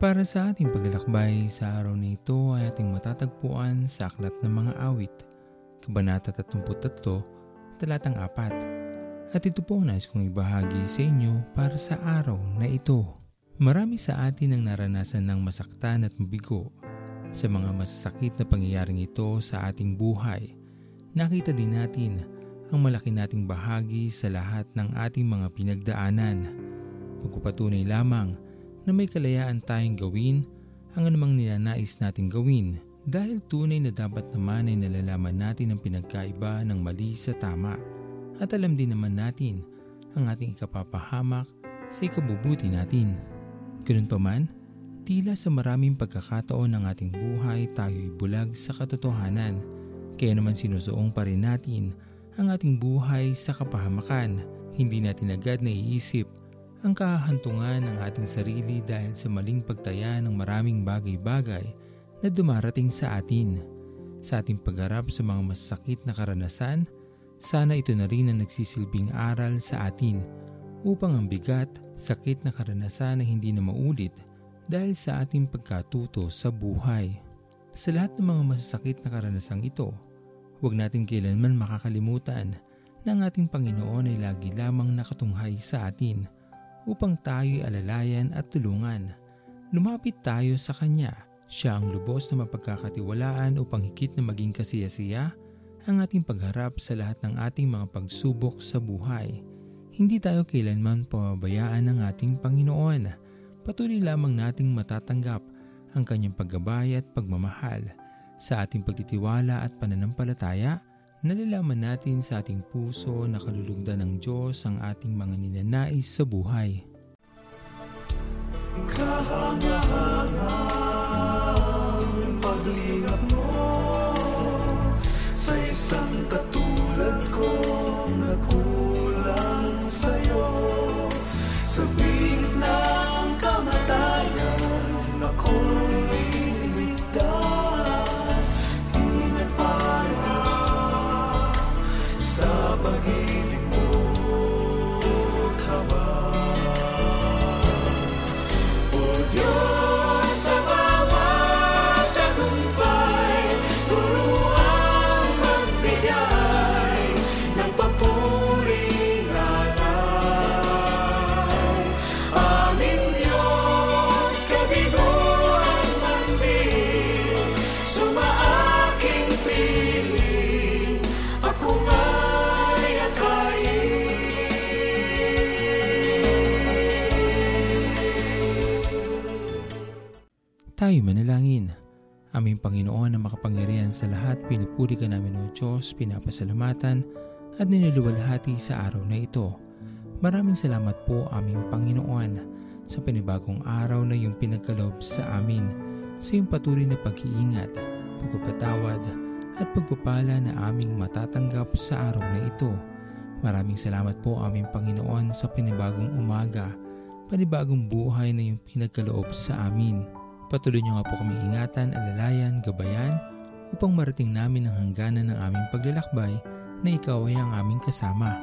Para sa ating paglalakbay sa araw na ito ay ating matatagpuan sa Aklat ng Mga Awit, Kabanata 33, Talatang 4. At ito po nais kong ibahagi sa inyo para sa araw na ito. Marami sa atin ang naranasan ng masaktan at mabigo. Sa mga masasakit na pangyayaring ito sa ating buhay, nakita din natin ang malaki nating bahagi sa lahat ng ating mga pinagdaanan. Pagpapatunay lamang na may kalayaan tayong gawin ang anumang ninanais nating gawin dahil tunay na dapat naman ay nalalaman natin ang pinagkaiba ng mali sa tama at alam din naman natin ang ating ikapapahamak sa ikabubuti natin. Ganun pa man, tila sa maraming pagkakataon ng ating buhay tayo'y bulag sa katotohanan. Kaya naman sinusuong pa rin natin ang ating buhay sa kapahamakan. Hindi natin agad naiisip ang kahantungan ng ating sarili dahil sa maling pagtaya ng maraming bagay-bagay na dumarating sa atin. Sa ating pagharap sa mga masakit na karanasan, sana ito na rin ang nagsisilbing aral sa atin upang ang bigat, sakit na karanasan na hindi na maulit dahil sa ating pagkatuto sa buhay. Sa lahat ng mga masasakit na karanasang ito, huwag natin kailanman makakalimutan na ang ating Panginoon ay lagi lamang nakatunghay sa atin upang tayo'y alalayan at tulungan. Lumapit tayo sa Kanya. Siya ang lubos na mapagkakatiwalaan upang higit na maging kasiyasiya ang ating pagharap sa lahat ng ating mga pagsubok sa buhay. Hindi tayo kailanman pababayaan ng ating Panginoon patuloy lamang nating matatanggap ang kanyang paggabay at pagmamahal. Sa ating pagtitiwala at pananampalataya, nalalaman natin sa ating puso na kalulugdan ng Diyos ang ating mga ninanais sa buhay. Kahangahangang Tayo manalangin. Aming Panginoon na makapangyarihan sa lahat, pinupuri ka namin o Diyos, pinapasalamatan at niniluwalhati sa araw na ito. Maraming salamat po aming Panginoon sa panibagong araw na iyong pinagkaloob sa amin sa iyong patuloy na pag-iingat, pagpapatawad at pagpapala na aming matatanggap sa araw na ito. Maraming salamat po aming Panginoon sa panibagong umaga, panibagong buhay na iyong pinagkaloob sa amin. Patuloy niyo nga po kami ingatan, alalayan, gabayan upang marating namin ang hangganan ng aming paglalakbay na ikaw ay ang aming kasama.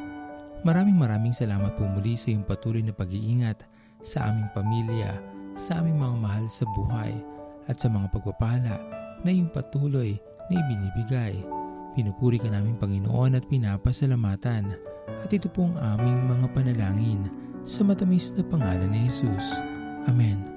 Maraming maraming salamat po muli sa iyong patuloy na pag-iingat sa aming pamilya, sa aming mga mahal sa buhay at sa mga pagpapala na iyong patuloy na ibinibigay. Pinupuri ka namin Panginoon at pinapasalamatan at ito po ang aming mga panalangin sa matamis na pangalan ni Jesus. Amen.